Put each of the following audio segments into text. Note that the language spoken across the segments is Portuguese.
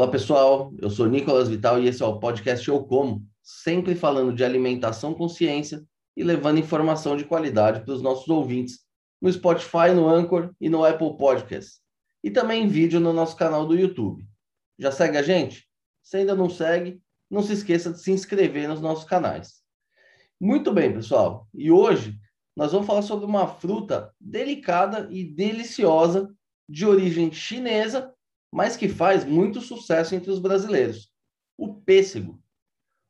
Olá pessoal, eu sou Nicolas Vital e esse é o podcast Eu Como, sempre falando de alimentação com ciência e levando informação de qualidade para os nossos ouvintes no Spotify, no Anchor e no Apple Podcasts. E também em vídeo no nosso canal do YouTube. Já segue a gente? Se ainda não segue, não se esqueça de se inscrever nos nossos canais. Muito bem, pessoal. E hoje nós vamos falar sobre uma fruta delicada e deliciosa de origem chinesa, mas que faz muito sucesso entre os brasileiros: o pêssego.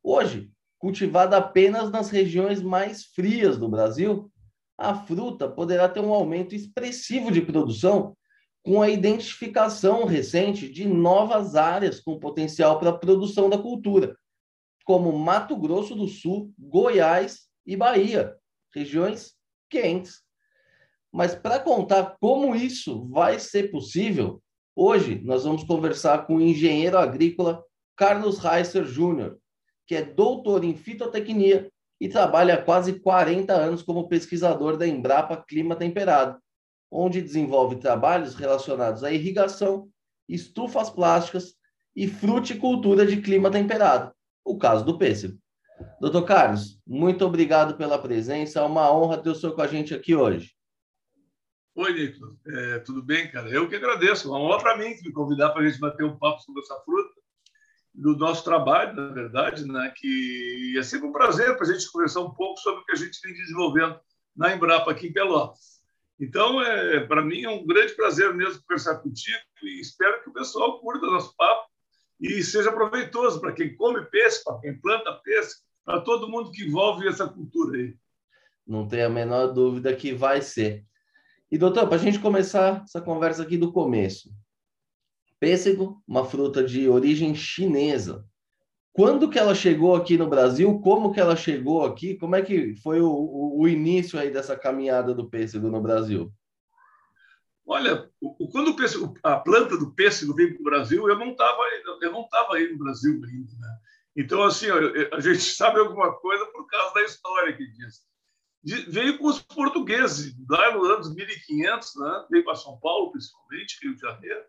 Hoje, cultivada apenas nas regiões mais frias do Brasil, a fruta poderá ter um aumento expressivo de produção com a identificação recente de novas áreas com potencial para a produção da cultura, como Mato Grosso do Sul, Goiás e Bahia, regiões quentes. Mas para contar como isso vai ser possível, hoje nós vamos conversar com o engenheiro agrícola Carlos Reiser Júnior, que é doutor em fitotecnia e trabalha há quase 40 anos como pesquisador da Embrapa Clima Temperado, onde desenvolve trabalhos relacionados à irrigação, estufas plásticas e fruticultura de clima temperado, o caso do pêssego. Doutor Carlos, muito obrigado pela presença, é uma honra ter o senhor com a gente aqui hoje. Oi, Nicolas. É, tudo bem, cara? Eu que agradeço. Uma honra para mim me convidar para a gente bater um papo sobre essa fruta do nosso trabalho, na verdade, né? que é sempre um prazer para a gente conversar um pouco sobre o que a gente vem desenvolvendo na Embrapa aqui em Pelotas. Então, é, para mim é um grande prazer mesmo conversar contigo e espero que o pessoal curta nosso papo e seja proveitoso para quem come peixe, para quem planta peixe, para todo mundo que envolve essa cultura aí. Não tenho a menor dúvida que vai ser. E, doutor, para a gente começar essa conversa aqui do começo, Pêssego, uma fruta de origem chinesa. Quando que ela chegou aqui no Brasil? Como que ela chegou aqui? Como é que foi o, o, o início aí dessa caminhada do pêssego no Brasil? Olha, quando o pêssego, a planta do pêssego veio para o Brasil, eu não estava eu não estava aí no Brasil ainda. Né? Então, assim, a gente sabe alguma coisa por causa da história que diz. Veio com os portugueses, lá nos anos 1500, né? veio para São Paulo, principalmente, Rio de Janeiro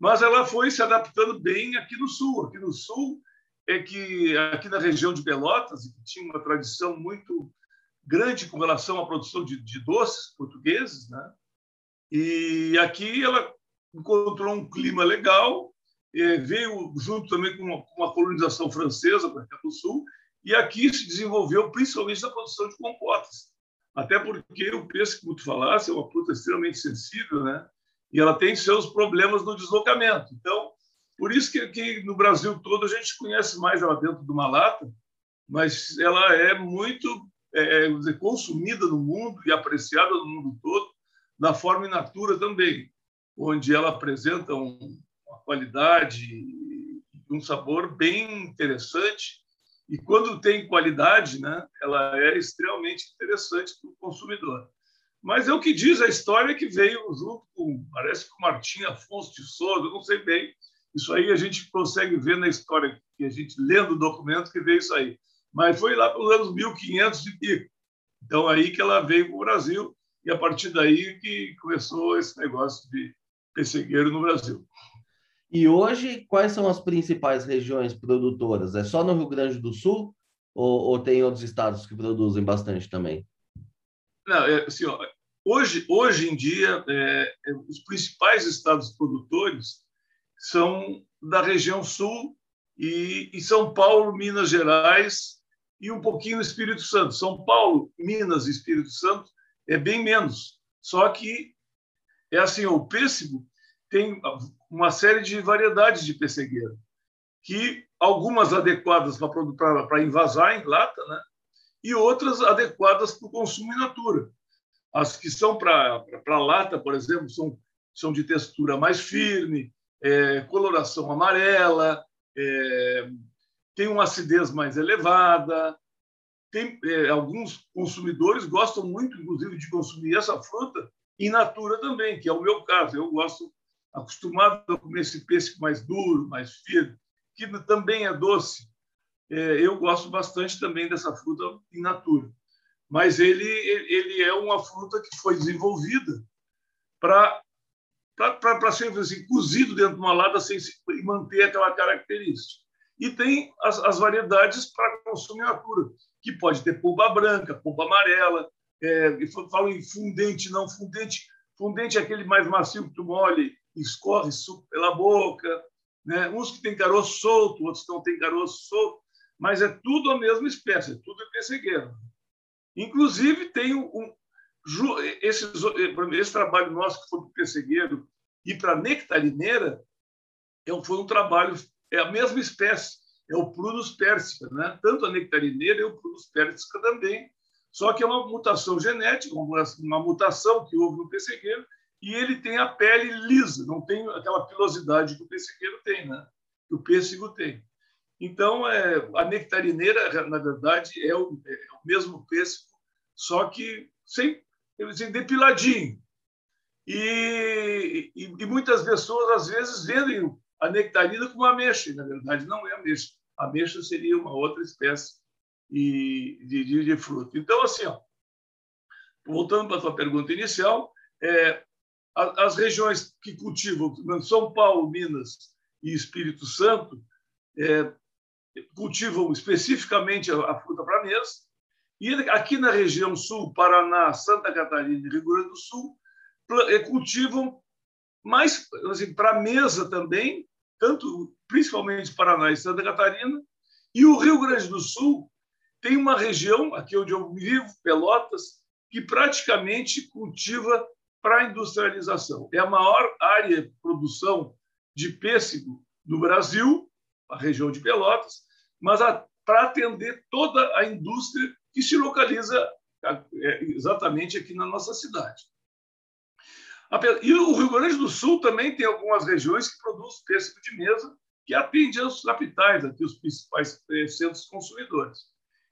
mas ela foi se adaptando bem aqui no sul. Aqui no sul é que aqui na região de Pelotas, que tinha uma tradição muito grande com relação à produção de, de doces portugueses, né? E aqui ela encontrou um clima legal, veio junto também com uma, com uma colonização francesa para cá do sul, e aqui se desenvolveu principalmente na produção de compotas. Até porque o peixe, como tu falasse, é uma fruta extremamente sensível, né? e ela tem seus problemas no deslocamento. Então, por isso que, no Brasil todo a gente conhece mais ela dentro de uma lata, mas ela é muito é, é dizer, consumida no mundo e apreciada no mundo todo, na forma in natura também, onde ela apresenta um, uma qualidade um sabor bem interessante. E quando tem qualidade, né, ela é extremamente interessante para o consumidor. Mas é o que diz a história que veio junto com, parece que o Martim Afonso de Souza, não sei bem. Isso aí a gente consegue ver na história, que a gente lendo o documento que veio isso aí. Mas foi lá pelos anos 1500 e pico. Então, aí que ela veio para o Brasil, e a partir daí que começou esse negócio de pessegueiro no Brasil. E hoje, quais são as principais regiões produtoras? É só no Rio Grande do Sul ou, ou tem outros estados que produzem bastante também? Não, é, assim, ó, hoje, hoje em dia, é, é, os principais estados produtores são da região sul e, e São Paulo, Minas Gerais e um pouquinho Espírito Santo. São Paulo, Minas e Espírito Santo é bem menos. Só que é assim, o pêssego tem uma série de variedades de pessegueira, que algumas adequadas para invasar em lata, né? e outras adequadas para o consumo in natura. As que são para lata, por exemplo, são, são de textura mais firme, é, coloração amarela, é, tem uma acidez mais elevada. Tem, é, alguns consumidores gostam muito, inclusive, de consumir essa fruta in natura também, que é o meu caso. Eu gosto, acostumado a comer esse peixe mais duro, mais firme, que também é doce, é, eu gosto bastante também dessa fruta in natura. Mas ele, ele é uma fruta que foi desenvolvida para para ser assim, cozido dentro de uma lata sem se, manter aquela característica. E tem as, as variedades para consumo in natura, que pode ter polpa branca, polpa amarela, é, falo em fundente, não fundente. Fundente é aquele mais macio que tu mole, escorre pela boca. Né? Uns que tem caroço solto, outros não têm caroço solto, mas é tudo a mesma espécie, é tudo pessegueiro. Inclusive, tem um, esse, esse trabalho nosso que foi para o pessegueiro e para a nectarineira é foi um trabalho, é a mesma espécie, é o Prunus persica. Né? Tanto a nectarineira e o Prunus persica também, só que é uma mutação genética, uma mutação que houve no pessegueiro, e ele tem a pele lisa, não tem aquela pilosidade que o pessegueiro tem, né? que o pêssego tem. Então, é, a nectarineira, na verdade, é o, é o mesmo pêssego, só que sem, sem depiladinho. E, e, e, muitas pessoas, às vezes, vendem a nectarina como ameixa, e, na verdade, não é ameixa. Ameixa seria uma outra espécie de, de, de fruto. Então, assim, ó, voltando para a tua pergunta inicial, é, as regiões que cultivam São Paulo, Minas e Espírito Santo é, cultivam especificamente a, a fruta para mesa. E aqui na região sul, Paraná, Santa Catarina e Rio Grande do Sul, é, cultivam mais assim, para mesa também, tanto principalmente Paraná e Santa Catarina, e o Rio Grande do Sul tem uma região, aqui onde eu vivo, Pelotas, que praticamente cultiva para industrialização. É a maior área de produção de pêssego no Brasil, a região de Pelotas, mas para atender toda a indústria que se localiza é, exatamente aqui na nossa cidade. E o Rio Grande do Sul também tem algumas regiões que produzem pêssego de mesa, que atende aos capitais, aqui os principais é, centros consumidores.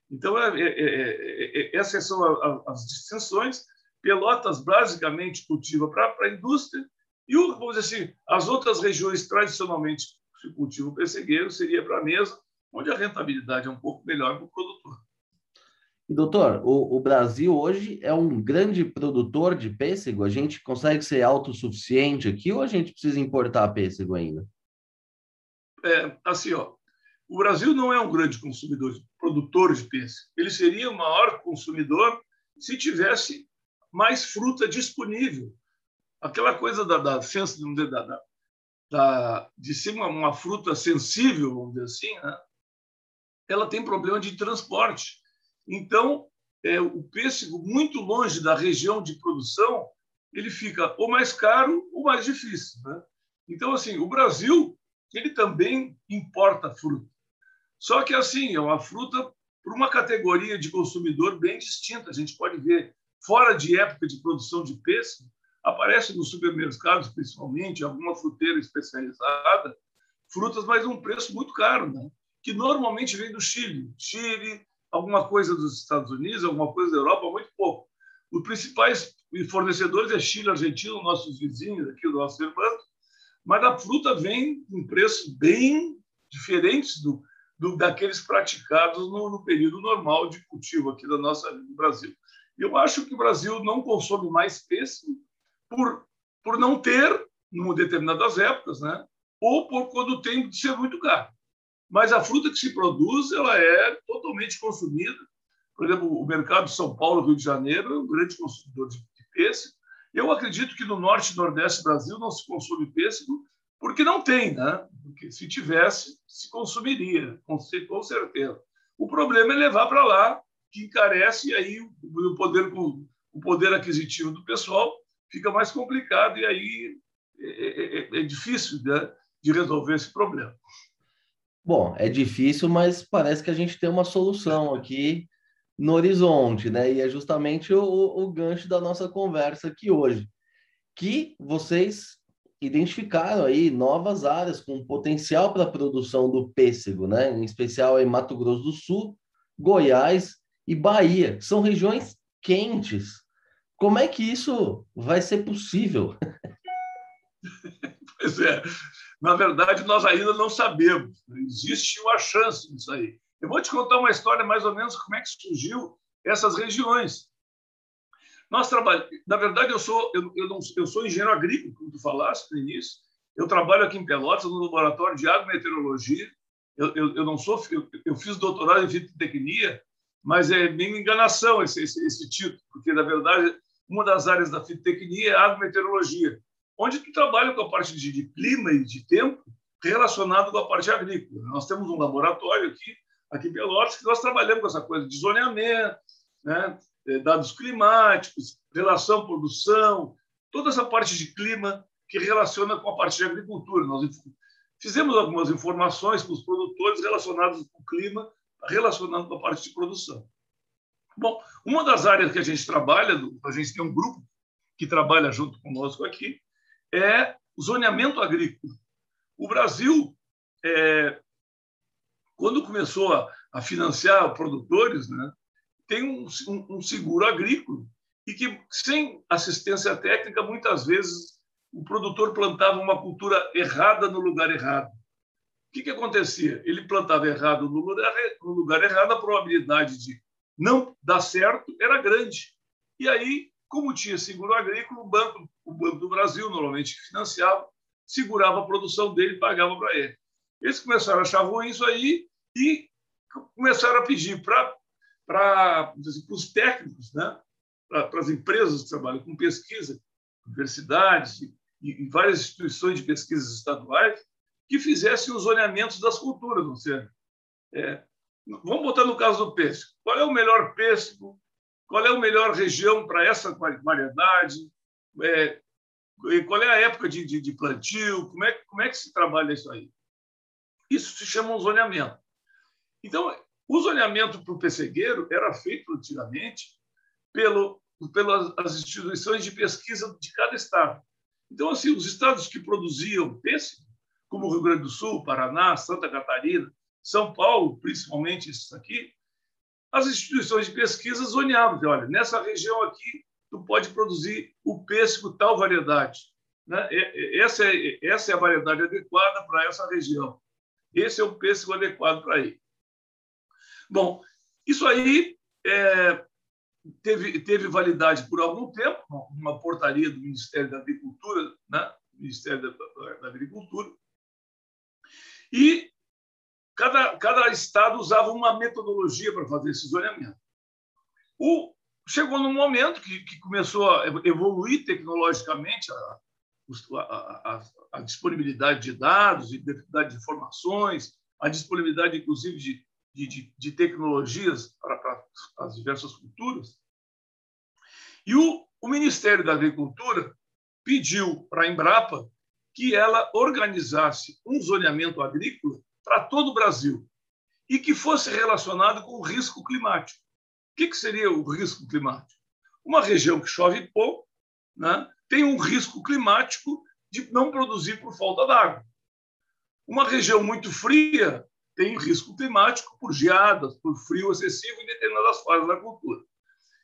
Então, é, é, é, essas são as distinções. Pelotas basicamente cultiva para a indústria e, vamos dizer assim, as outras regiões tradicionalmente se cultivam pessegueiro seria para a mesa, onde a rentabilidade é um pouco melhor para o produtor. Doutor, o, o, Brasil hoje é um grande produtor de pêssego? A gente consegue ser autossuficiente aqui ou a gente precisa importar pêssego ainda? É, assim, ó, o Brasil não é um grande consumidor, produtor de pêssego. Ele seria o maior consumidor se tivesse mais fruta disponível. Aquela coisa da, da, da, da, de ser uma, uma, fruta sensível, vamos dizer assim, né? ela tem problema de transporte. Então, é, o pêssego, muito longe da região de produção, ele fica ou mais caro ou mais difícil. Né? Então, assim, o Brasil ele também importa fruta. Só que, assim, é uma fruta para uma categoria de consumidor bem distinta. A gente pode ver, fora de época de produção de pêssego, aparece nos supermercados, principalmente, alguma fruteira especializada, frutas, mas um preço muito caro, né? que normalmente vem do Chile. Chile, alguma coisa dos Estados Unidos, alguma coisa da Europa, muito pouco. Os principais fornecedores é Chile, Argentina, nossos vizinhos aqui, os nossos irmãos, mas a fruta vem com preços bem diferentes do, do daqueles praticados no, no, período normal de cultivo aqui da nossa no Brasil. Eu acho que o Brasil não consome mais pêssego por, por não ter, em determinadas épocas, né? ou por quando tem de ser muito caro mas a fruta que se produz ela é totalmente consumida. Por exemplo, o mercado de São Paulo, Rio de Janeiro, é um grande consumidor de pêssego. Eu acredito que no norte e nordeste do Brasil não se consome pêssego porque não tem, né? Porque se tivesse, se consumiria, com certeza. O problema é levar para lá, que encarece, e aí o poder, o poder aquisitivo do pessoal fica mais complicado, e aí é, é, é difícil né, de resolver esse problema. Bom, é difícil, mas parece que a gente tem uma solução aqui no horizonte, né? E é justamente o, o gancho da nossa conversa aqui hoje, que vocês identificaram aí novas áreas com potencial para a produção do pêssego, né? Em especial em Mato Grosso do Sul, Goiás e Bahia, são regiões quentes. Como é que isso vai ser possível? Pois é. Na verdade, nós ainda não sabemos. Existe uma chance disso aí. Eu vou te contar uma história mais ou menos como é que surgiu essas regiões. Nós trabalhamos. Na verdade, eu sou eu, eu, não, eu sou engenheiro agrícola, como tu falaste no início. Eu trabalho aqui em Pelotas no laboratório de agrometeorologia. Eu, eu, eu não sou eu, eu fiz doutorado em fitotecnia, mas é bem enganação esse, esse, esse título, porque na verdade uma das áreas da fitotecnia é a agrometeorologia, onde tu trabalha com a parte de, de clima e de tempo relacionado com a parte agrícola. Nós temos um laboratório aqui, aqui em Pelotas, que nós trabalhamos com essa coisa de zoneamento, né? É, dados climáticos, relação produção, toda essa parte de clima que relaciona com a parte de agricultura. Nós fizemos algumas informações para os produtores relacionadas com o clima, relacionando com a parte de produção. Bom, uma das áreas que a gente trabalha, a gente tem um grupo que trabalha junto conosco aqui, é o zoneamento agrícola. O Brasil, é, quando começou a, a, financiar produtores, né, tem um, um, um seguro agrícola e que, sem assistência técnica, muitas vezes o produtor plantava uma cultura errada no lugar errado. O que, que acontecia? Ele plantava errado no lugar, no lugar errado, a probabilidade de não dar certo era grande. E aí, como tinha seguro agrícola, o Banco, o banco do Brasil, normalmente financiava, segurava a produção dele e pagava para ele. Eles começaram a achar ruim isso aí e começaram a pedir para para os técnicos, né? para as empresas que trabalham com pesquisa, universidades e, e várias instituições de pesquisas estaduais, que fizessem os zoneamentos das culturas. Ou é, vamos botar no caso do pêssego. Qual é o melhor pêssego? Qual é a melhor região para essa variedade? É, qual é a época de, de, de, plantio? Como é, como é que se trabalha isso aí? Isso se chama um zoneamento. Então, o zoneamento para o pessegueiro era feito antigamente pelo, pelas instituições de pesquisa de cada estado. Então, assim, os estados que produziam pêssego, como o Rio Grande do Sul, Paraná, Santa Catarina, São Paulo, principalmente esses aqui, as instituições de pesquisa zoneavam. Olha, nessa região aqui, tu pode produzir o pêssego tal variedade. Né? Essa, é, essa é a variedade adequada para essa região. Esse é o pêssego adequado para aí. Bom, isso aí é, teve, teve validade por algum tempo, uma portaria do Ministério da Agricultura, né? Ministério da, da Agricultura, e cada, cada estado usava uma metodologia para fazer esse zoneamento. O, chegou num momento que, que começou a evoluir tecnologicamente a, a, a, a disponibilidade de dados, a disponibilidade de informações, a disponibilidade, inclusive, de, de, de tecnologias para, para, as diversas culturas. E o, o Ministério da Agricultura pediu para a Embrapa que ela organizasse um zoneamento agrícola para todo o Brasil e que fosse relacionado com o risco climático. O que, que seria o risco climático? Uma região que chove pouco né, tem um risco climático de não produzir por falta d'água. Uma região muito fria tem risco climático por geadas, por frio excessivo em determinadas fases da cultura.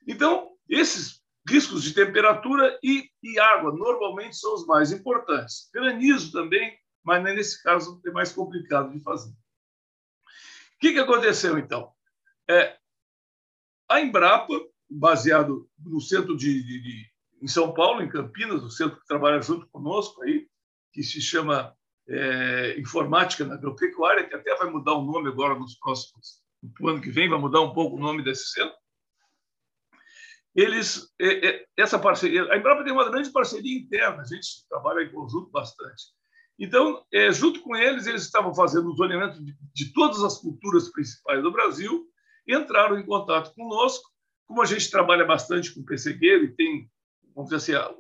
Então, esses riscos de temperatura e, e água normalmente são os mais importantes. Granizo também, mas nesse caso é mais complicado de fazer. O que, que aconteceu, então? É, a Embrapa, baseado no centro de, de, de, em São Paulo, em Campinas, o centro que trabalha junto conosco aí, que se chama é, informática na agropecuária, que até vai mudar o nome agora nos próximos, no ano que vem, vai mudar um pouco o nome desse centro. Eles, é, é, essa parceria, a Embrapa tem uma grande parceria interna, a gente trabalha em conjunto bastante. Então, é, junto com eles, eles estavam fazendo o zoneamento de, todas as culturas principais do Brasil, entraram em contato conosco. Como a gente trabalha bastante com pessegueiro e tem, vamos dizer assim,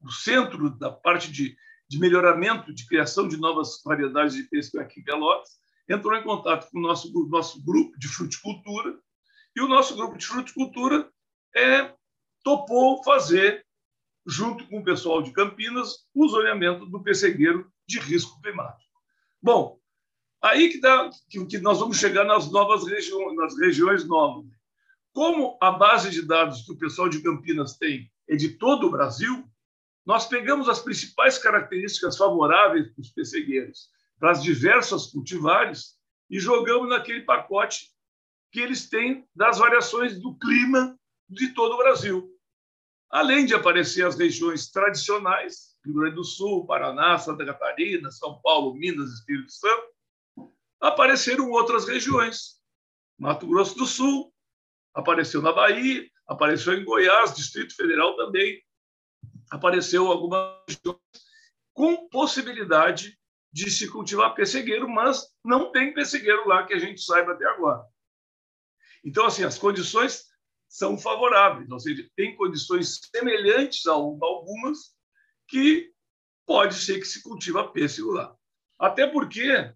o centro da parte de de melhoramento, de criação de novas variedades de pêssego aqui em Pelotas, entrou em contato com o nosso, nosso grupo de fruticultura, e o nosso grupo de fruticultura é, topou fazer, junto com o pessoal de Campinas, o zoneamento do pessegueiro de risco climático. Bom, aí que, dá, que, nós vamos chegar nas novas regiões, nas regiões novas. Como a base de dados que o pessoal de Campinas tem é de todo o Brasil, nós pegamos as principais características favoráveis para os pessegueiros, para as diversas cultivares, e jogamos naquele pacote que eles têm das variações do clima de todo o Brasil. além de aparecer as regiões tradicionais, Rio Grande do Sul, Paraná, Santa Catarina, São Paulo, Minas, Espírito Santo, apareceram outras regiões. Mato Grosso do Sul, apareceu na Bahia, apareceu em Goiás, Distrito Federal também, apareceu algumas regiões com possibilidade de se cultivar pessegueiro, mas não tem pessegueiro lá que a gente saiba até agora. Então, assim, as condições são favoráveis, ou seja, tem condições semelhantes a algumas que pode ser que se cultiva pêssego lá. Até porque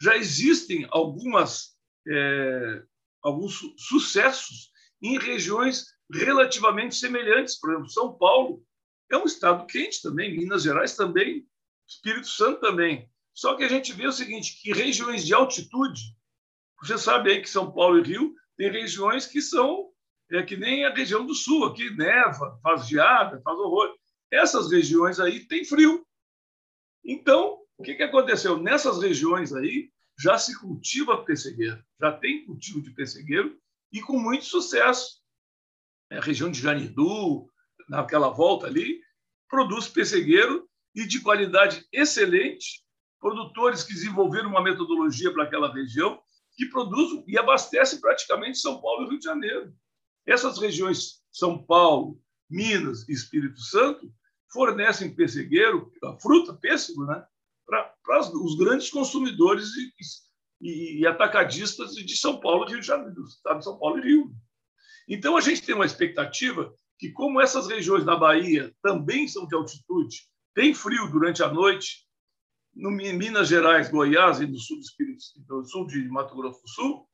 já existem algumas, é, alguns su sucessos em regiões relativamente semelhantes. Por exemplo, São Paulo é um estado quente também, Minas Gerais também, Espírito Santo também. Só que a gente vê o seguinte, que regiões de altitude, você sabe aí que São Paulo e Rio tem regiões que são é que nem a região do sul, aqui neva, faz geada, faz horror. Essas regiões aí tem frio. Então, o que, que aconteceu? Nessas regiões aí já se cultiva pessegueiro, já tem cultivo de pessegueiro e com muito sucesso. É, a região de Janidu, naquela volta ali, produz pessegueiro e de qualidade excelente. Produtores que desenvolveram uma metodologia para aquela região que produz e abastece praticamente São Paulo e Rio de Janeiro. Essas regiões, São Paulo, Minas e Espírito Santo, fornecem pessegueiro, fruta, pêssego, né, para os grandes consumidores e, e, e, atacadistas de São Paulo e Rio de Janeiro, do estado de São Paulo e Rio. Então, a gente tem uma expectativa que, como essas regiões da Bahia também são de altitude, tem frio durante a noite, no Minas Gerais, Goiás e no sul do, Espírito, do sul de Mato Grosso do Sul,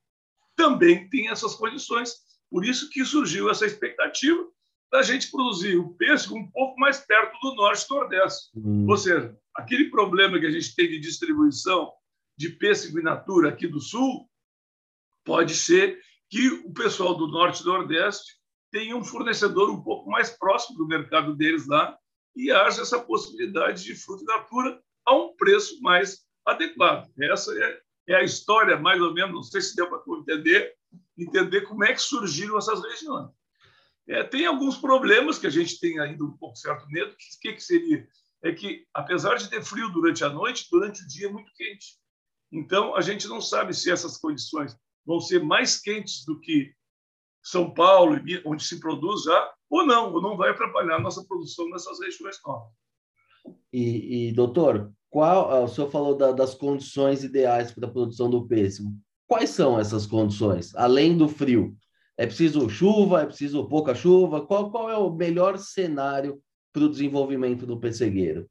também tem essas condições. Por isso que surgiu essa expectativa da gente produzir o pêssego um pouco mais perto do norte e nordeste. Hum. Ou seja, aquele problema que a gente tem de distribuição de pêssego in natura aqui do sul, pode ser que o pessoal do norte e nordeste tenha um fornecedor um pouco mais próximo do mercado deles lá e haja essa possibilidade de fruta in natura a um preço mais adequado. Essa é, é a história, mais ou menos, não sei se deu para entender, entender como é que surgiram essas regiões. É, tem alguns problemas que a gente tem ainda um pouco certo medo. O que, que seria? É que, apesar de ter frio durante a noite, durante o dia é muito quente. Então, a gente não sabe se essas condições vão ser mais quentes do que São Paulo, onde se produz já, ou não, ou não vai atrapalhar a nossa produção nessas regiões novas. E, e doutor, qual, ah, o senhor falou da, das condições ideais para a produção do pêssego. Quais são essas condições, além do frio? É preciso chuva? É preciso pouca chuva? Qual, qual é o melhor cenário para o desenvolvimento do pessegueiro?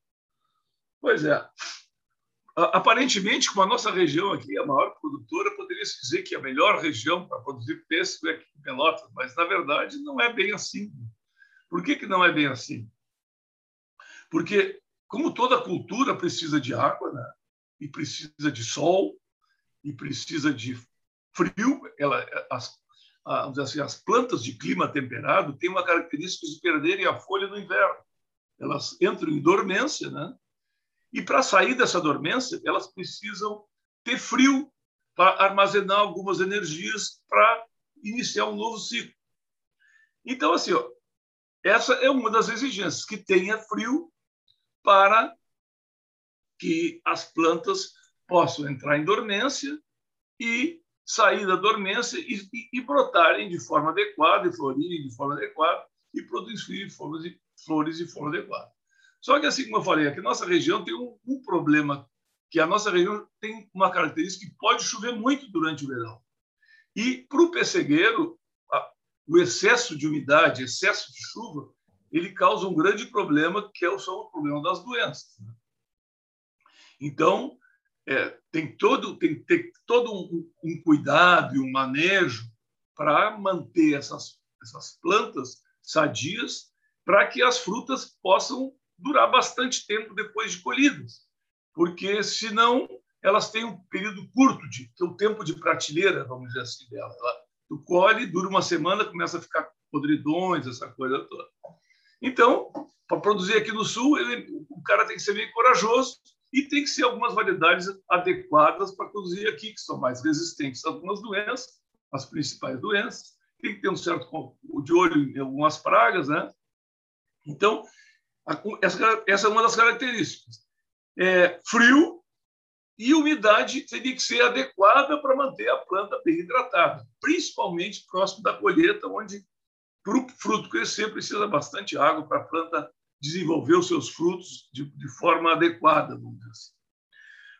Pois é. Aparentemente, como a nossa região aqui a maior produtora, poderia se dizer que a melhor região para produzir pêssego é aqui em Pelotas, mas na verdade não é bem assim. Por que, que não é bem assim? Porque, como toda cultura precisa de água, né? e precisa de sol, e precisa de frio, ela, as, assim, as plantas de clima temperado têm uma característica de perderem a folha no inverno. Elas entram em dormência, né? E para sair dessa dormência, elas precisam ter frio para armazenar algumas energias para iniciar um novo ciclo. Então, assim, ó, essa é uma das exigências, que tenha frio para que as plantas possam entrar em dormência e sair da dormência e, e, e brotarem de forma adequada, e florirem de forma adequada, e produzirem flores, de, flores de forma adequada. Só que, assim como eu falei, aqui nossa região tem um, um problema, que a nossa região tem uma característica que pode chover muito durante o verão. E, para o pessegueiro, a, o excesso de umidade, excesso de chuva, ele causa um grande problema, que é o, o problema das doenças. Né? Então, é, tem todo tem, tem todo um, um, cuidado e um manejo para manter essas essas plantas sadias para que as frutas possam durar bastante tempo depois de colhidas. Porque senão elas têm um período curto de o tempo de prateleira vamos dizer assim dela. Ela, tu colhe dura uma semana começa a ficar podridões essa coisa toda. Então para produzir aqui no sul ele, o cara tem que ser meio corajoso e tem que ser algumas variedades adequadas para produzir aqui, que são mais resistentes a algumas doenças, as principais doenças. Tem que ter um certo de olho em algumas pragas, né? Então, essa, é uma das características. É, frio e umidade teria que ser adequada para manter a planta bem hidratada, principalmente próximo da colheita, onde para o fruto crescer precisa bastante água para a planta desenvolver os seus frutos de, de forma adequada, vamos dizer assim.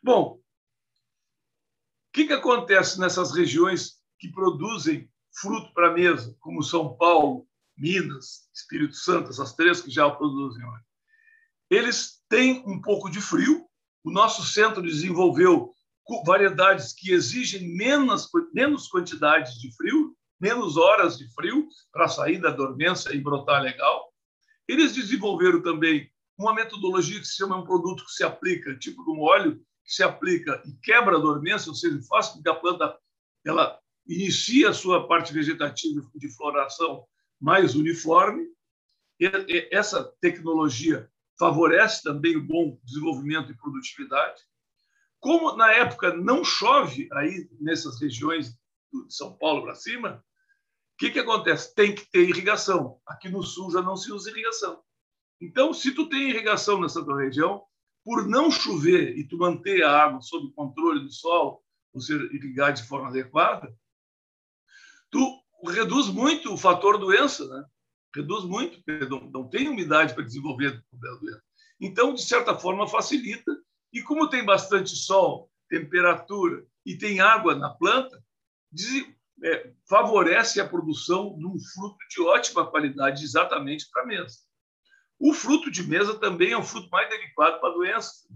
Bom, o que, que acontece nessas regiões que produzem fruto para a mesa, como São Paulo, Minas, Espírito Santo, essas três que já produzem? Eles têm um pouco de frio. O nosso centro desenvolveu variedades que exigem menos, menos quantidades de frio, menos horas de frio para sair da dormência e brotar legal. Eles desenvolveram também uma metodologia que se chama um produto que se aplica, tipo de um óleo, que se aplica e quebra a dormência, ou seja, faz com que a planta ela inicie a sua parte vegetativa de floração mais uniforme. E essa tecnologia favorece também o bom desenvolvimento e produtividade. Como na época não chove aí nessas regiões de São Paulo para cima, que, que acontece? Tem que ter irrigação. Aqui no sul já não se usa irrigação. Então, se tu tem irrigação nessa tua região, por não chover e tu manter a água sob controle do sol, seja, irrigar de forma adequada, tu reduz muito o fator doença, né? Reduz muito, não, não tem umidade para desenvolver a doença. Então, de certa forma, facilita. E como tem bastante sol, temperatura e tem água na planta, é, favorece a produção de um fruto de ótima qualidade, exatamente para a mesa. O fruto de mesa também é um fruto mais delicado para doenças.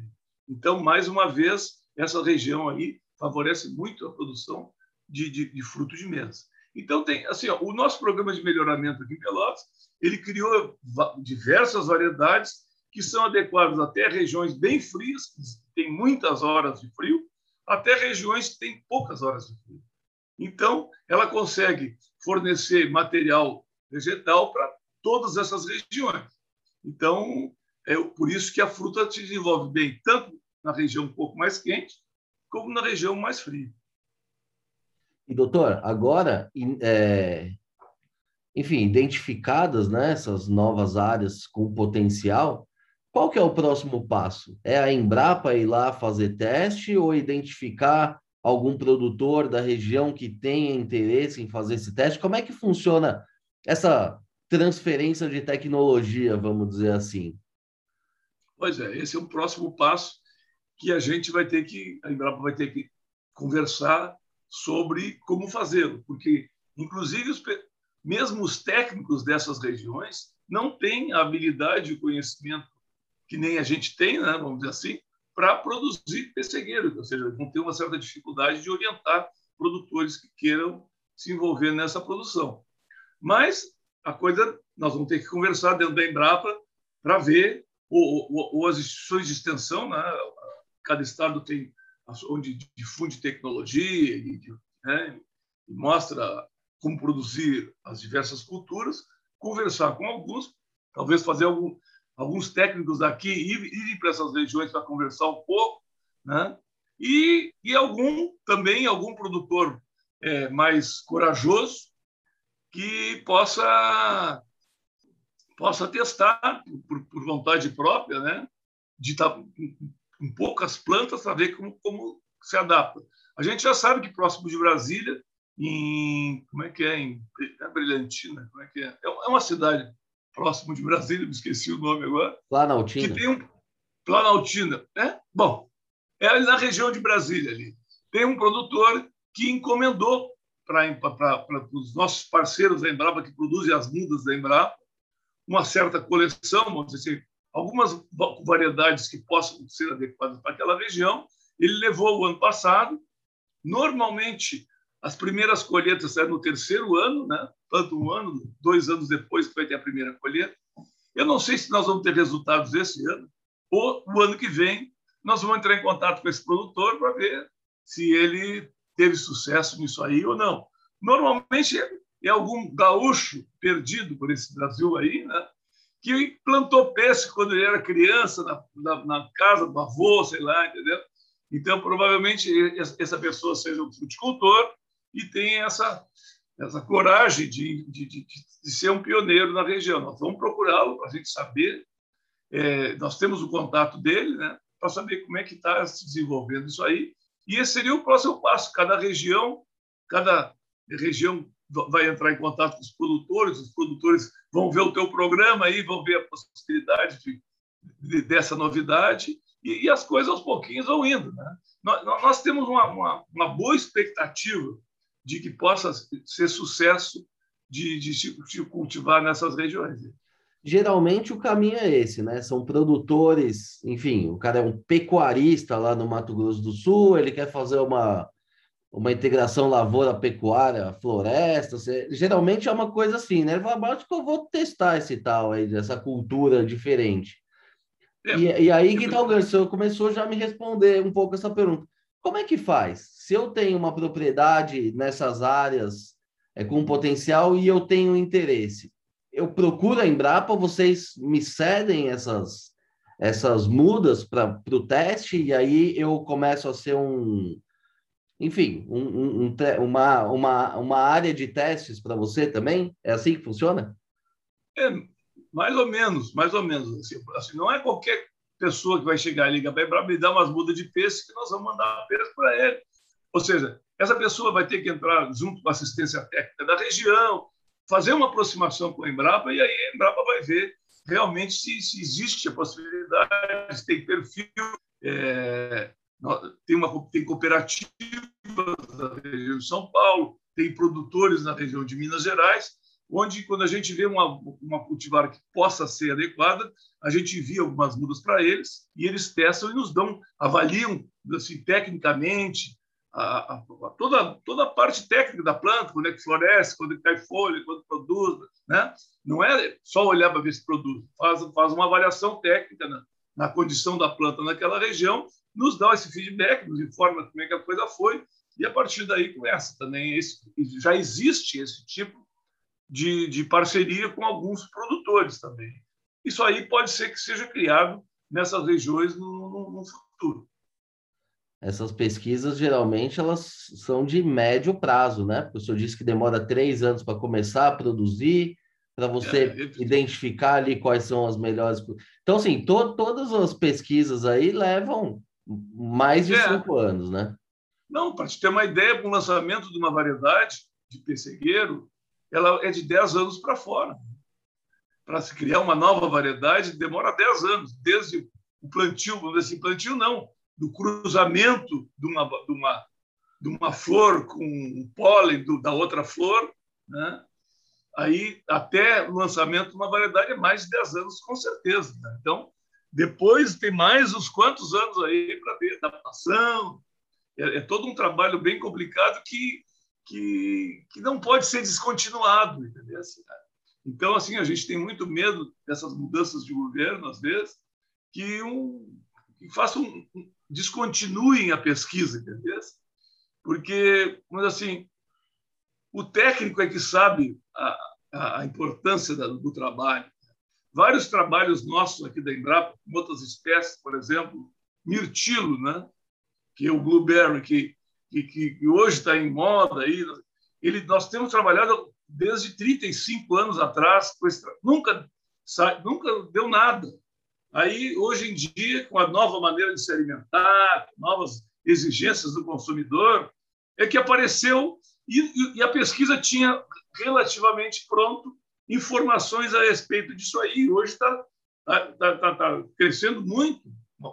Então, mais uma vez, essa região aí favorece muito a produção de, de, de fruto de mesa. Então, tem assim, ó, o nosso programa de melhoramento aqui em Pelotas, ele criou diversas variedades que são adequadas até regiões bem frias, que têm muitas horas de frio, até regiões que têm poucas horas de frio. Então, ela consegue fornecer material vegetal para todas essas regiões. Então, é por isso que a fruta se desenvolve bem, tanto na região um pouco mais quente, como na região mais fria. E, doutor, agora, é, enfim, identificadas né, essas novas áreas com potencial, qual que é o próximo passo? É a Embrapa ir lá fazer teste ou identificar algum produtor da região que tenha interesse em fazer esse teste? Como é que funciona essa transferência de tecnologia, vamos dizer assim? Pois é, esse é o próximo passo que a gente vai ter que, a Embrapa vai ter que conversar sobre como fazê-lo, porque, inclusive, os, mesmo os técnicos dessas regiões não têm a habilidade e o conhecimento que nem a gente tem, né, vamos dizer assim, para produzir pessegueiro, ou seja, vão ter uma certa dificuldade de orientar produtores que queiram se envolver nessa produção. Mas a coisa, nós vamos ter que conversar dentro da Embrapa para ver, ou, ou, ou, as instituições de extensão, né? cada estado tem onde difunde tecnologia e, né? e mostra como produzir as diversas culturas, conversar com alguns, talvez fazer algum, alguns técnicos daqui irem para essas regiões para conversar um pouco, né? E, e algum também algum produtor é, mais corajoso que possa possa testar por, por vontade própria, né? De estar tá com poucas plantas para ver como, como se adapta. A gente já sabe que próximo de Brasília, em como é que é em é Brilhantina, como é que é? É uma cidade próximo de Brasília, me esqueci o nome agora. Planaltina. Que tem um Planaltina, né? Bom, é ali na região de Brasília ali. Tem um produtor que encomendou para os nossos parceiros da Embrapa que produzem as mudas da Embrapa uma certa coleção, vamos dizer assim, algumas variedades que possam ser adequadas para aquela região. Ele levou o ano passado. Normalmente as primeiras colheitas é no terceiro ano, né? tanto um ano, dois anos depois que vai ter a primeira colheita. Eu não sei se nós vamos ter resultados esse ano ou o ano que vem nós vamos entrar em contato com esse produtor para ver se ele teve sucesso nisso aí ou não. Normalmente é algum gaúcho perdido por esse Brasil aí, né? que plantou peixe quando ele era criança na, na, na casa do avô, sei lá, entendeu? Então, provavelmente, essa pessoa seja um fruticultor e tem essa, essa coragem de, de, de, de ser um pioneiro na região. Nós vamos procurá-lo para a gente saber. É, nós temos o contato dele, né, para saber como é que está se desenvolvendo isso aí. E esse seria o próximo passo. Cada região, cada região vai entrar em contato com os produtores, os produtores vão ver o teu programa aí, vão ver a possibilidade de, de, dessa novidade e, e, as coisas aos pouquinhos vão indo. Né? Nós, nós temos uma, uma, uma, boa expectativa de que possa ser sucesso de, de, de cultivar nessas regiões. Geralmente o caminho é esse, né? São produtores, enfim, o cara é um pecuarista lá no Mato Grosso do Sul, ele quer fazer uma, uma integração lavoura-pecuária, floresta, você... geralmente é uma coisa assim, né? Ele fala, acho que eu vou testar esse tal aí, essa cultura diferente. É. E, e, aí que tal, tá o senhor começou já a me responder um pouco essa pergunta. Como é que faz? Se eu tenho uma propriedade nessas áreas é, com potencial e eu tenho interesse, eu procuro a Embrapa, vocês me cedem essas, essas mudas para o teste e aí eu começo a ser um, enfim, um, um, um, uma, uma, uma área de testes para você também? É assim que funciona? É, mais ou menos, mais ou menos. Assim, assim não é qualquer pessoa que vai chegar e ligar para me dar umas mudas de peixe que nós vamos mandar peixe para ele. Ou seja, essa pessoa vai ter que entrar junto com a assistência técnica da região, fazer uma aproximação com a Embrapa e aí a Embrapa vai ver realmente se, se existe a possibilidade, se tem perfil, é, tem, uma, tem cooperativas na região de São Paulo, tem produtores na região de Minas Gerais, onde, quando a gente vê uma, uma cultivar que possa ser adequada, a gente envia algumas mudas para eles e eles testam e nos dão, avaliam assim, tecnicamente a, a, a, toda, toda a parte técnica da planta, quando é que floresce, quando é que cai folha, quando produz. Né? Não é só olhar para ver se produz, faz, faz uma avaliação técnica na, na condição da planta naquela região nos dá esse feedback, nos informa como é que a coisa foi, e a partir daí começa também. Esse, já existe esse tipo de, de parceria com alguns produtores também. Isso aí pode ser que seja criado nessas regiões no, no, no futuro. Essas pesquisas geralmente elas são de médio prazo, né? Porque o senhor disse que demora três anos para começar a produzir, para você é, é... identificar ali quais são as melhores. Então, assim, to todas as pesquisas aí levam mais de é. cinco anos, né? Não, para te ter uma ideia, o lançamento de uma variedade de pessegueiro, ela é de 10 anos para fora. Para se criar uma nova variedade, demora 10 anos, desde o plantio, vamos dizer assim, plantio não, do cruzamento de uma, de uma, de uma flor com o pólen do, da outra flor, né? aí até o lançamento de uma variedade é mais de 10 anos, com certeza. Né? Então, depois tem mais uns quantos anos aí para ver adaptação. É, é, todo um trabalho bem complicado que, que, que não pode ser descontinuado, entendeu? Assim, né? Então, assim, a gente tem muito medo dessas mudanças de governo, às vezes, que, um, que façam, um, descontinuem a pesquisa, entendeu? Porque, mas assim, o técnico é que sabe a, a importância do trabalho vários trabalhos nossos aqui da Embrapa, com outras espécies, por exemplo, mirtilo, né? que é o blueberry, que, que, que hoje está em moda. Aí, ele, nós temos trabalhado desde 35 anos atrás, nunca, nunca deu nada. Aí, hoje em dia, com a nova maneira de se alimentar, novas exigências do consumidor, é que apareceu e, e a pesquisa tinha relativamente pronto informações a respeito disso aí. Hoje está tá, tá, tá, tá, crescendo muito.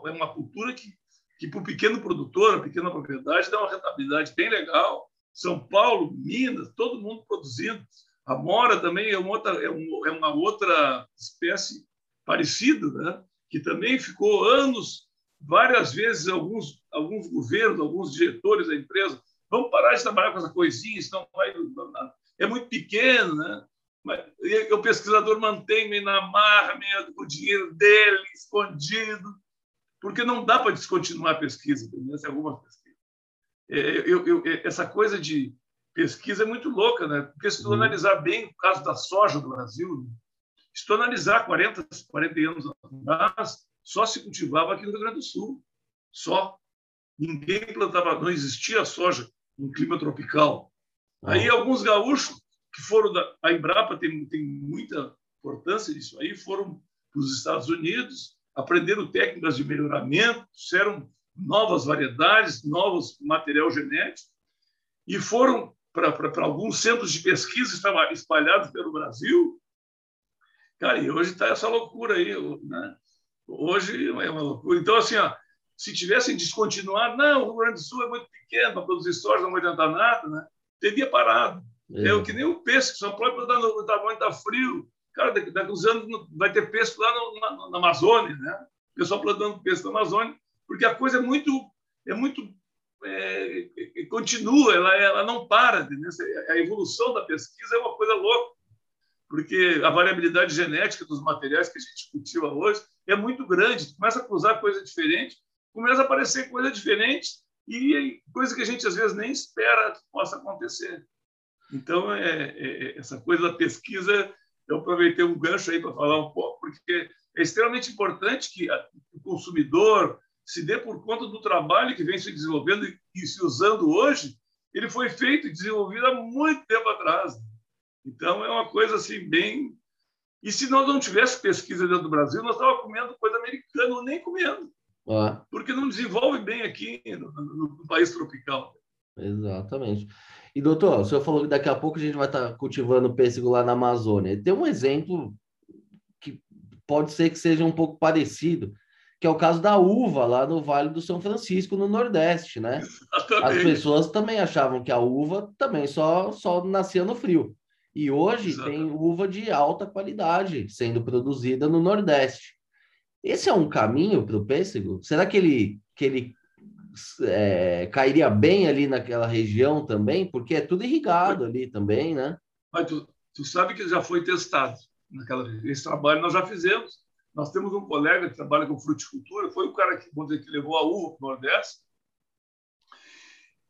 É uma cultura que, que para o pequeno produtor, a pequena propriedade, dá uma rentabilidade bem legal. São Paulo, Minas, todo mundo produzindo. A mora também é uma outra, é, é uma outra espécie parecida, né? que também ficou anos, várias vezes, alguns, alguns governos, alguns diretores da empresa, vamos parar de trabalhar com essa coisinha, senão vai. É muito pequeno, né? e o pesquisador mantém meio na marra, meio o dinheiro dele escondido, porque não dá para descontinuar a pesquisa? Essa é alguma pesquisa. É, eu, eu, essa coisa de pesquisa é muito louca, né? Porque se tu uhum. analisar bem o caso da soja do Brasil, se tu analisar 40, 40 anos atrás, só se cultivava aqui no Rio Grande do Sul. Só. Ninguém plantava, não existia soja em clima tropical. Aí alguns gaúchos que foram da a Embrapa tem, tem muita importância nisso aí, foram para os Estados Unidos, aprenderam técnicas de melhoramento, fizeram novas variedades, novos material genético e foram para alguns centros de pesquisa espalhados pelo Brasil. Cara, e hoje está essa loucura aí, né? Hoje é uma loucura. Então, assim, ó, se tivessem descontinuado, não, o Rio Grande do Sul é muito pequeno para produzir soja, não vai adiantar nada, né? Teria parado. É, é que nem o peixe, que só pode botar no tamanho está frio. Cara, daqui, a uns anos vai ter peixe lá no, na, na, Amazônia, né? O pessoal plantando peixe na Amazônia, porque a coisa é muito, é muito é, continua, ela, ela não para. Né? A evolução da pesquisa é uma coisa louca, porque a variabilidade genética dos materiais que a gente cultiva hoje é muito grande. Começa a cruzar coisa diferente, começa a aparecer coisa diferente e coisa que a gente às vezes nem espera que possa acontecer. Então, é, é, é essa coisa da pesquisa, eu aproveitei um gancho aí para falar um pouco, porque é extremamente importante que o consumidor, se dê por conta do trabalho que vem se desenvolvendo e se usando hoje, ele foi feito e desenvolvido há muito tempo atrás. Então, é uma coisa assim, bem. E se nós não tivéssemos pesquisa dentro do Brasil, nós estávamos comendo coisa americana, ou nem comendo. Ah. Porque não desenvolve bem aqui no, no, no, país tropical. Exatamente. E, doutor, o senhor falou que daqui a pouco a gente vai estar cultivando pêssego lá na Amazônia. Tem um exemplo que pode ser que seja um pouco parecido, que é o caso da uva lá no Vale do São Francisco, no Nordeste, né? Exatamente. As pessoas também achavam que a uva também só, só nascia no frio. E hoje Exatamente. tem uva de alta qualidade sendo produzida no Nordeste. Esse é um caminho para o pêssego? Será que ele, que ele é, cairia bem ali naquela região também? Porque é tudo irrigado ali também, né? Mas tu, tu sabe que já foi testado. Naquela, esse trabalho nós já fizemos nós temos um colega que trabalha com fruticultura, foi o cara que, dizer, que levou a uva para o Nordeste.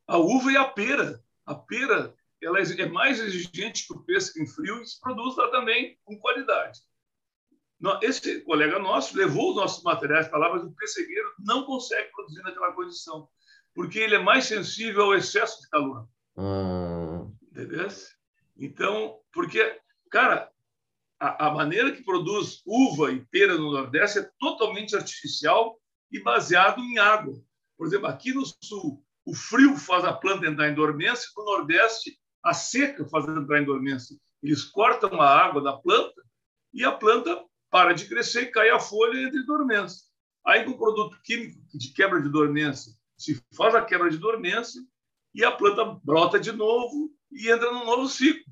A uva e a pera. A pera ela é mais exigente que o pêssego em frio e se produz lá também com qualidade. Esse colega nosso levou os nossos materiais para lá, mas o pessegueiro não consegue produzir naquela condição, porque ele é mais sensível ao excesso de calor. Hum. Entendeu? Então, porque, cara, a, a, maneira que produz uva e pera no Nordeste é totalmente artificial e baseado em água. Por exemplo, aqui no Sul, o frio faz a planta entrar em dormência, no Nordeste, a seca faz entrar em dormência. Eles cortam a água da planta e a planta para de crescer e cai a folha entre dormência. Aí, com o produto químico de quebra de dormência, se faz a quebra de dormência e a planta brota de novo e entra num novo ciclo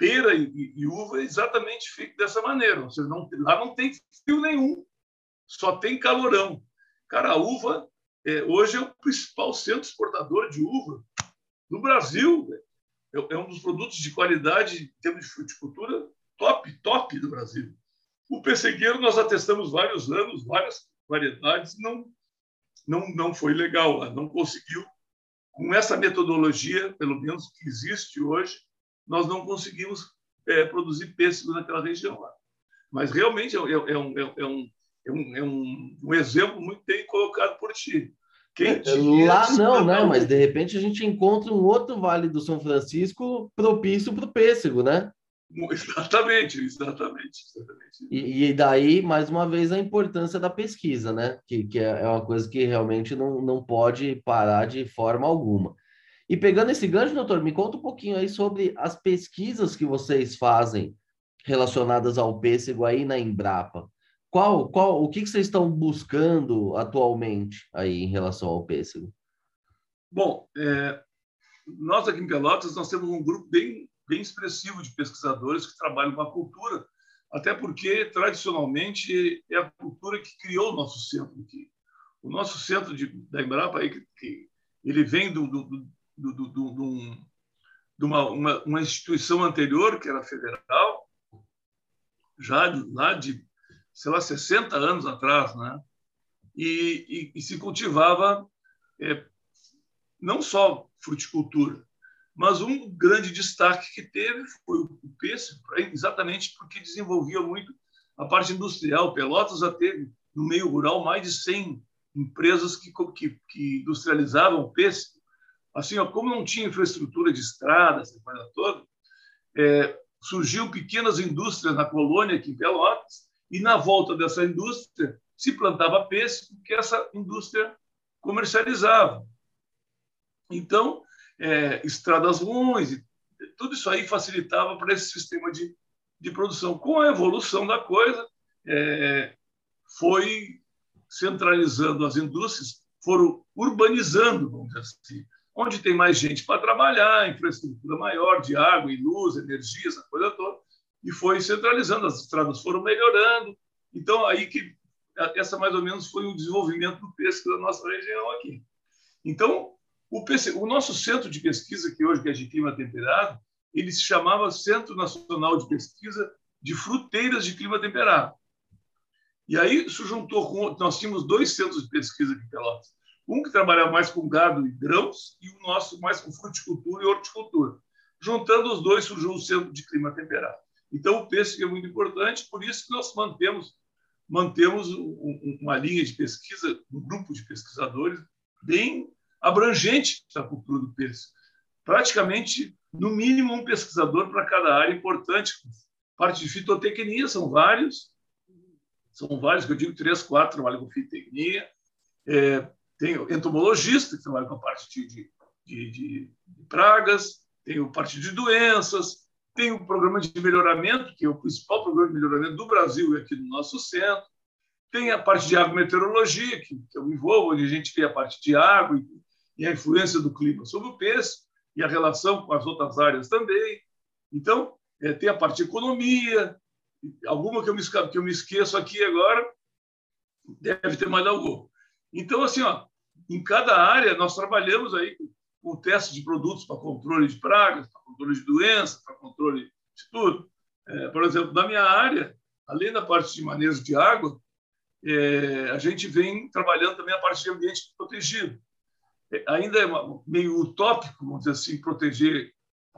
pera e, e uva exatamente fica dessa maneira. Ou seja, não, lá não tem frio nenhum, só tem calorão. Cara, a uva é, hoje é o principal centro exportador de uva no Brasil. É, é um dos produtos de qualidade em termos de fruticultura top, top do Brasil. O pessegueiro nós atestamos vários anos, várias variedades, não não não foi legal, não conseguiu com essa metodologia, pelo menos que existe hoje, nós não conseguimos é, produzir pêssego naquela região lá. Mas realmente é, é, é, um, é, um, é, um, é um, um exemplo muito bem colocado por ti. É, lá não, né? Mas de repente a gente encontra um outro Vale do São Francisco propício para o pêssego, né? Exatamente, exatamente. exatamente. E, e, daí, mais uma vez, a importância da pesquisa, né? Que, que é uma coisa que realmente não, não pode parar de forma alguma. E pegando esse gancho, doutor, me conta um pouquinho aí sobre as pesquisas que vocês fazem relacionadas ao pêssego aí na Embrapa. Qual, qual, o que, que vocês estão buscando atualmente aí em relação ao pêssego? Bom, é, nós aqui em Pelotas nós temos um grupo bem, bem expressivo de pesquisadores que trabalham com a cultura, até porque tradicionalmente é a cultura que criou o nosso centro aqui. O nosso centro de, da Embrapa aí, que, que ele vem do, do, do, do, do, de uma, uma, uma, instituição anterior, que era federal, já lá de, sei lá, 60 anos atrás, né? E, e, e se cultivava é, não só fruticultura, mas um grande destaque que teve foi o pêssego, exatamente porque desenvolvia muito a parte industrial. Pelotas já teve, no meio rural, mais de 100 empresas que, que, que industrializavam pêssego assim, ó, como não tinha infraestrutura de estrada, essa coisa toda, é, surgiu pequenas indústrias na colônia aqui em Pelotas e na volta dessa indústria se plantava pêssego que essa indústria comercializava. Então, é, estradas ruins, tudo isso aí facilitava para esse sistema de, de produção. Com a evolução da coisa, é, foi centralizando as indústrias, foram urbanizando, vamos dizer assim, onde tem mais gente para trabalhar, infraestrutura maior de água e luz, energia, essa coisa toda, e foi centralizando, as estradas foram melhorando. Então, aí que essa mais ou menos foi o desenvolvimento do pêssego da nossa região aqui. Então, o, o nosso centro de pesquisa, que hoje é de clima temperado, ele se chamava Centro Nacional de Pesquisa de Fruteiras de Clima Temperado. E aí isso juntou com. Nós tínhamos dois centros de pesquisa aqui em Pelotas. Um que trabalhava mais com gado e grãos, e o nosso mais com fruticultura e horticultura. Juntando os dois, surgiu o Centro de Clima Temperado. Então, o pêssego é muito importante, por isso que nós mantemos, mantemos uma linha de pesquisa, um grupo de pesquisadores bem abrangente da cultura do pêssego. Praticamente, no mínimo, um pesquisador para cada área importante. Parte de fitotecnia, são vários, são vários, que eu digo três, quatro trabalham com fitotecnia. É, tem o entomologista, que trabalha com a parte de, de, de, de pragas, tem a parte de doenças, tem o programa de melhoramento, que é o principal programa de melhoramento do Brasil aqui no nosso centro, tem a parte de agrometeorologia, que, que eu me envolvo, onde a gente vê a parte de água e, e a influência do clima sobre o peixe e a relação com as outras áreas também. Então, é, tem a parte de economia, alguma que eu, me, que eu me esqueço aqui agora, deve ter mais alguma. Então, assim, ó, em cada área nós trabalhamos aí com, com teste de produtos para controle de pragas, para controle de doenças, para controle de tudo. É, por exemplo, na minha área, além da parte de manejo de água, é, a gente vem trabalhando também a parte de ambiente protegido. É, ainda é meio utópico, vamos dizer assim, proteger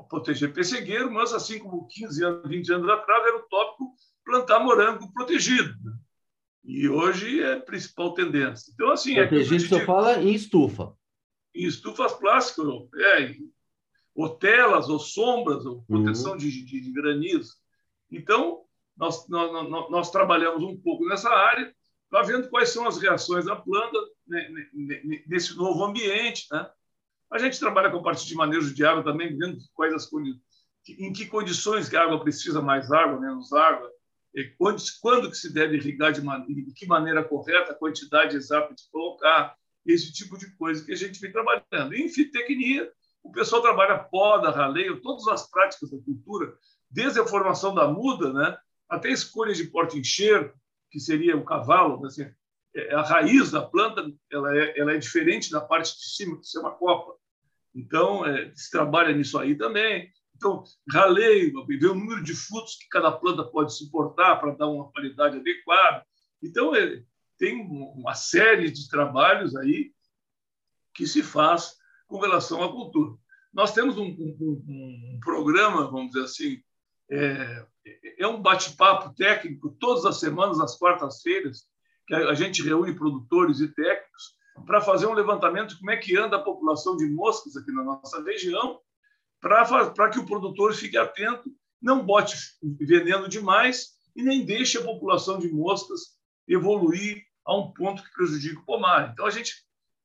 proteger pessegueiro, mas assim como 15 anos, 20 anos atrás era utópico plantar morango protegido. Né? E hoje é a principal tendência. Então, assim. Protegido, é você fala em estufa. Em estufas plásticas, é, ou telas, ou sombras, ou proteção uhum. de, de, de granizo. Então, nós, nós, nós, nós, trabalhamos um pouco nessa área, para vendo quais são as reações da planta nesse novo ambiente. Né? A gente trabalha com a parte de manejo de água também, vendo quais as em que condições que a água precisa mais água, menos água, quando, quando que se deve irrigar de, man, de que maneira correta, a quantidade exata de colocar, esse tipo de coisa que a gente vem trabalhando. Em fitecnia, o pessoal trabalha poda, raleio, todas as práticas da cultura, desde a formação da muda, né, até a escolha de porta-enxerto, que seria o cavalo, né, assim, é, a raiz da planta ela é, ela é diferente da parte de cima, que é uma copa. Então, é, se trabalha nisso aí também. Então, raleio, ver o número de frutos que cada planta pode suportar para dar uma qualidade adequada. Então, é, tem uma série de trabalhos aí que se faz com relação à cultura. Nós temos um, um, um programa, vamos dizer assim, é, é um bate-papo técnico todas as semanas, às quartas-feiras, que a gente reúne produtores e técnicos para fazer um levantamento de como é que anda a população de moscas aqui na nossa região para que o produtor fique atento, não bote veneno demais e nem deixe a população de moscas evoluir a um ponto que prejudique o pomar. Então, a gente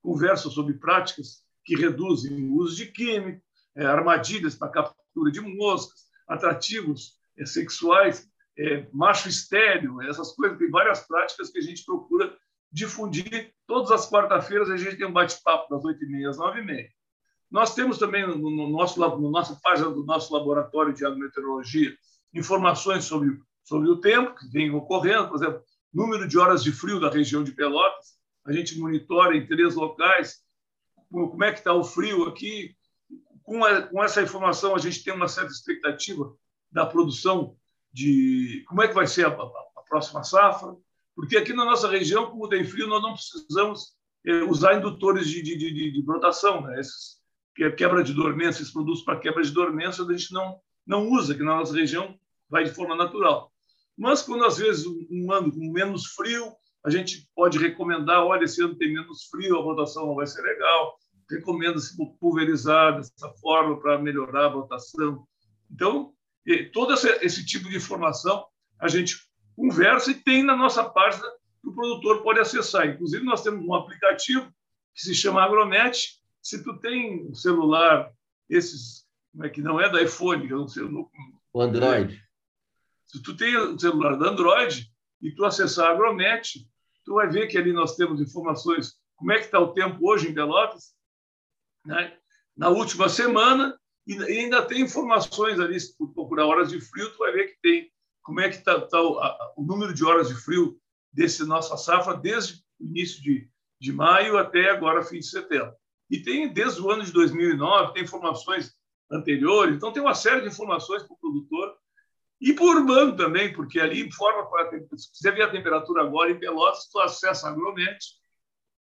conversa sobre práticas que reduzem o uso de químico, é, armadilhas para captura de moscas, atrativos sexuais, é, macho estéreo, essas coisas. Tem várias práticas que a gente procura difundir. Todas as quarta-feiras a gente tem um bate-papo das 8h30 às 9h30. Nós temos também no nosso, no nossa página do nosso laboratório de agrometeorologia informações sobre, sobre o tempo que vem ocorrendo, por exemplo, número de horas de frio da região de Pelotas. A gente monitora em três locais como é que está o frio aqui. Com, a, com essa informação, a gente tem uma certa expectativa da produção de como é que vai ser a, a, a próxima safra, porque aqui na nossa região, como tem frio, nós não precisamos eh, usar indutores de, de, de, de brotação, né? Esses, é quebra de dormência, esses produtos para quebra de dormência, a gente não, não usa, que na nossa região vai de forma natural. Mas quando às vezes um ano com menos frio, a gente pode recomendar, olha, esse ano tem menos frio, a votação não vai ser legal, recomenda-se pulverizar dessa forma para melhorar a votação. Então, E todo esse, tipo de informação a gente conversa e tem na nossa página que o produtor pode acessar. Inclusive, nós temos um aplicativo que se chama Agronet. Se tu tem um celular, esses como é que não é da iPhone, que eu não sei o O Android. Se tu tem um celular da Android e tu acessar a Agronet, tu vai ver que ali nós temos informações como é que está o tempo hoje em Pelotas, né? na última semana, e ainda tem informações ali, se tu procurar horas de frio, tu vai ver que tem. Como é que está tá o, o, número de horas de frio desse nossa safra desde o início de, de maio até agora, fim de setembro. E tem desde o ano de 2009, tem informações anteriores, então tem uma série de informações para o produtor e para o urbano também, porque ali informa, se quiser ver a temperatura agora em Pelotas, tu acessa a Agromet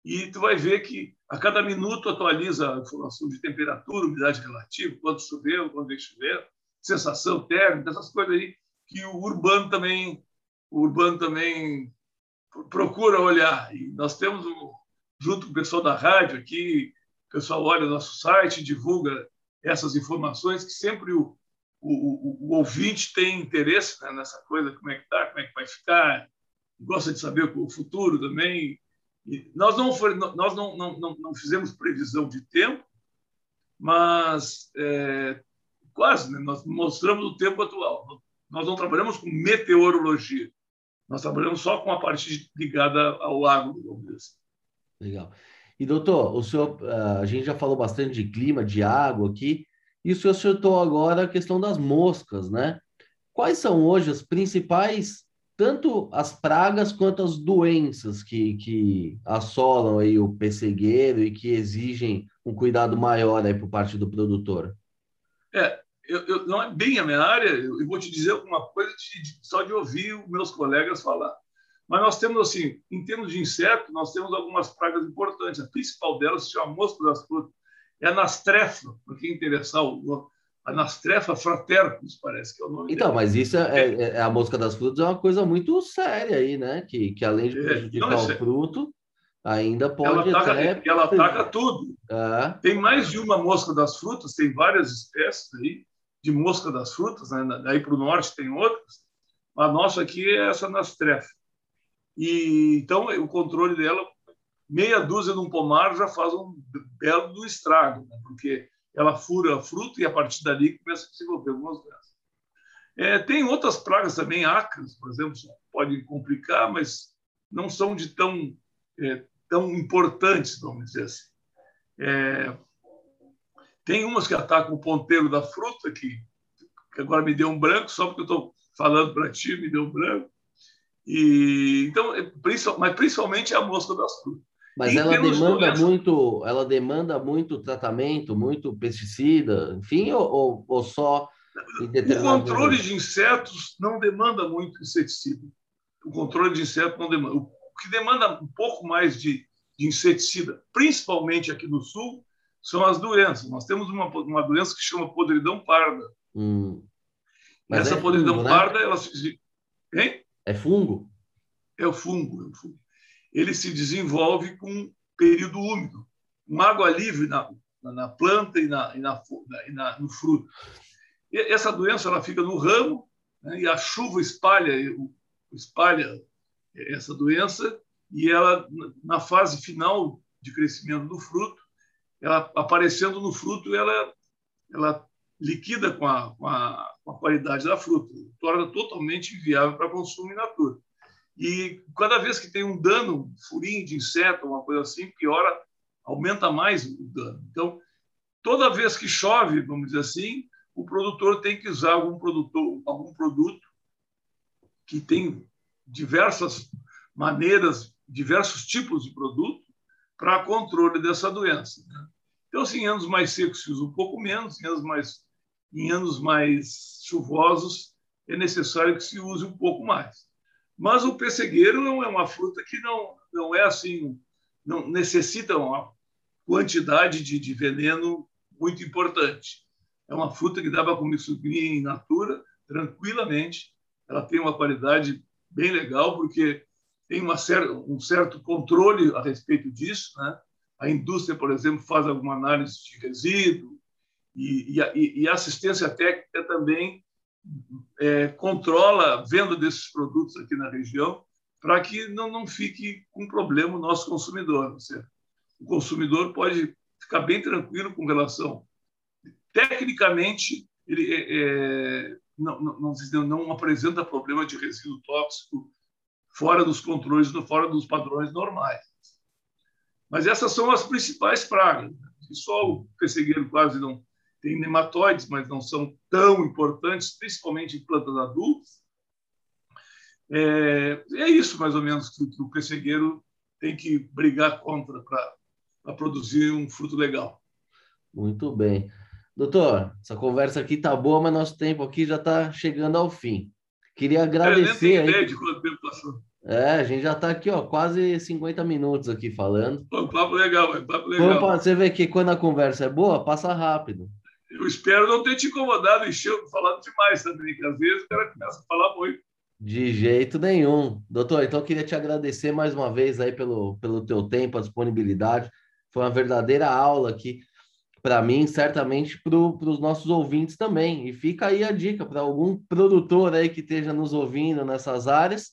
e tu vai ver que a cada minuto atualiza a informação de temperatura, umidade relativa, quanto choveu, quando vai chover, sensação térmica, essas coisas aí que o urbano também, o urbano também procura olhar. E nós temos, junto com o pessoal da rádio aqui, o pessoal olha o nosso site, divulga essas informações que sempre o, o, o, o ouvinte tem interesse né, nessa coisa, como é que está, como é que vai ficar, gosta de saber o futuro também. Nós não, nós não, não, não, fizemos previsão de tempo, mas é, quase, né? nós mostramos o tempo atual. Nós não trabalhamos com meteorologia, nós trabalhamos só com a parte ligada ao agro, assim. Legal. E, doutor, o senhor, ah, a gente já falou bastante de clima, de água aqui, e o senhor citou agora a questão das moscas, né? Quais são hoje as principais, tanto as pragas quanto as doenças que, que assolam aí o pessegueiro e que exigem um cuidado maior aí por parte do produtor? É, eu, eu, não é bem a minha área, eu vou te dizer alguma coisa de, só de ouvir os meus colegas falar. Mas nós temos, assim, em termos de inseto, nós temos algumas pragas importantes. A principal delas se chama mosca das frutas. É a nastrefa, para quem interessar, a nastrefa fratercus, parece que é o nome Então, dela. mas isso é, é, é, a mosca das frutas é uma coisa muito séria aí, né? Que, que além de é, prejudicar não, o fruto, ainda pode... Ela ataca, ela ataca tudo. É. Tem mais de uma mosca das frutas, tem várias espécies aí de mosca das frutas, né? daí para o norte tem outras. A nossa aqui é essa nastrefa. E então o controle dela, meia dúzia num pomar já faz um belo estrago, né? porque ela fura a fruta e a partir dali começa a desenvolver algumas doenças. É, tem outras pragas também, acres, por exemplo, podem complicar, mas não são de tão é, tão importantes, vamos dizer assim. É, tem umas que atacam o ponteiro da fruta, que, que agora me deu um branco, só porque eu estou falando para ti, me deu um branco. E, então, é, mas principalmente é a mosca das frutas. Mas ela demanda muito, ela demanda muito tratamento, muito pesticida, enfim, ou, ou só o controle de insetos não demanda muito inseticida. O controle de insetos não demanda. O que demanda um pouco mais de, de inseticida, principalmente aqui no sul, são as doenças. Nós temos uma, uma doença que chama podridão parda. Hum. Essa é podridão fungo, né? parda, ela se. Hein? É fungo? É o fungo, é o fungo. Ele se desenvolve com período úmido, com água livre na, na planta e, na, e, na, e no fruto. E essa doença ela fica no ramo né, e a chuva espalha, espalha essa doença e ela, na fase final de crescimento do fruto, ela aparecendo no fruto, ela, ela liquida com a, com, a, com a qualidade da fruta, torna totalmente inviável para consumo in natura. E cada vez que tem um dano, furinho de inseto, uma coisa assim, piora, aumenta mais o dano. Então, toda vez que chove, vamos dizer assim, o produtor tem que usar algum, produtor, algum produto que tem diversas maneiras, diversos tipos de produto para controle dessa doença. Né? Então, assim, em anos mais secos se usa um pouco menos, em anos mais, em anos mais chuvosos é necessário que se use um pouco mais. Mas o pessegueiro é uma fruta que não, não é assim, não necessita uma quantidade de, de veneno muito importante. É uma fruta que dá para comer em natura tranquilamente. Ela tem uma qualidade bem legal, porque tem uma cer um certo controle a respeito disso. Né? A indústria, por exemplo, faz alguma análise de resíduo e, e, a, e assistência técnica também é, controla a venda desses produtos aqui na região para que não, não fique com problema o nosso consumidor. o consumidor pode ficar bem tranquilo com relação. Tecnicamente, ele é, é não, não, não, apresenta problema de resíduo tóxico fora dos controles, fora dos padrões normais. Mas essas são as principais pragas. só o pessegueiro quase não tem nematóides, mas não são tão importantes, principalmente em plantas adultas. É, é isso, mais ou menos, que, que o pessegueiro tem que brigar contra para produzir um fruto legal. Muito bem. Doutor, essa conversa aqui tá boa, mas nosso tempo aqui já está chegando ao fim. Queria agradecer. É, nem ideia de quanto tempo passou. É, a gente já está aqui, ó, quase 50 minutos aqui falando. Pô, papo legal, é papo legal. você vê que quando a conversa é boa, passa rápido. Eu espero não ter te incomodado, encheu, falando demais também, que às vezes o cara começa a falar muito. De jeito nenhum. Doutor, então eu queria te agradecer mais uma vez aí pelo, pelo teu tempo, a disponibilidade. Foi uma verdadeira aula aqui para mim, certamente para os nossos ouvintes também. E fica aí a dica para algum produtor aí que esteja nos ouvindo nessas áreas,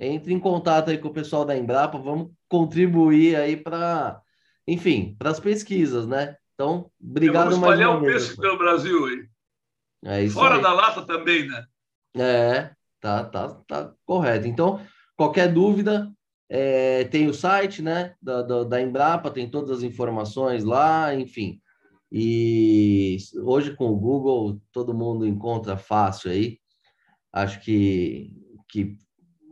entre em contato aí com o pessoal da Embrapa, vamos contribuir aí para, enfim, para as pesquisas, né? Então, obrigado mais uma vez. espalhar o peixe pelo Brasil aí. É Fora aí. da lata também, né? É, tá, tá, tá correto. Então, qualquer dúvida, é, tem o site, né, da, da, da Embrapa, tem todas as informações lá, enfim. E hoje com o Google todo mundo encontra fácil aí. Acho que, que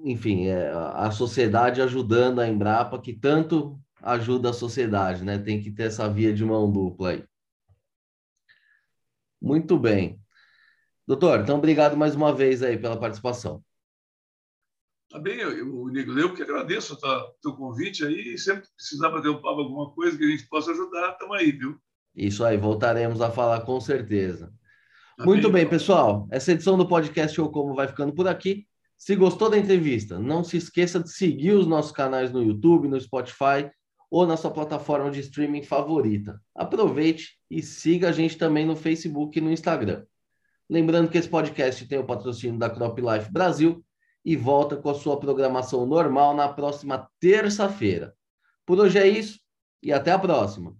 enfim, é a sociedade ajudando a Embrapa, que tanto ajuda a sociedade, né? Tem que ter essa via de mão dupla aí. Muito bem. Doutor, então obrigado mais uma vez aí pela participação. Tá bem, eu, Nico, eu que agradeço o teu convite aí, sempre precisar bater um papo alguma coisa que a gente possa ajudar, estamos aí, viu? Isso aí, voltaremos a falar com certeza. Tá Muito bem, pessoal. Essa edição do podcast Ou Como vai ficando por aqui. Se gostou da entrevista, não se esqueça de seguir os nossos canais no YouTube, no Spotify ou na sua plataforma de streaming favorita. Aproveite e siga a gente também no Facebook e no Instagram. Lembrando que esse podcast tem o patrocínio da Crop Life Brasil e volta com a sua programação normal na próxima terça-feira. Por hoje é isso e até a próxima.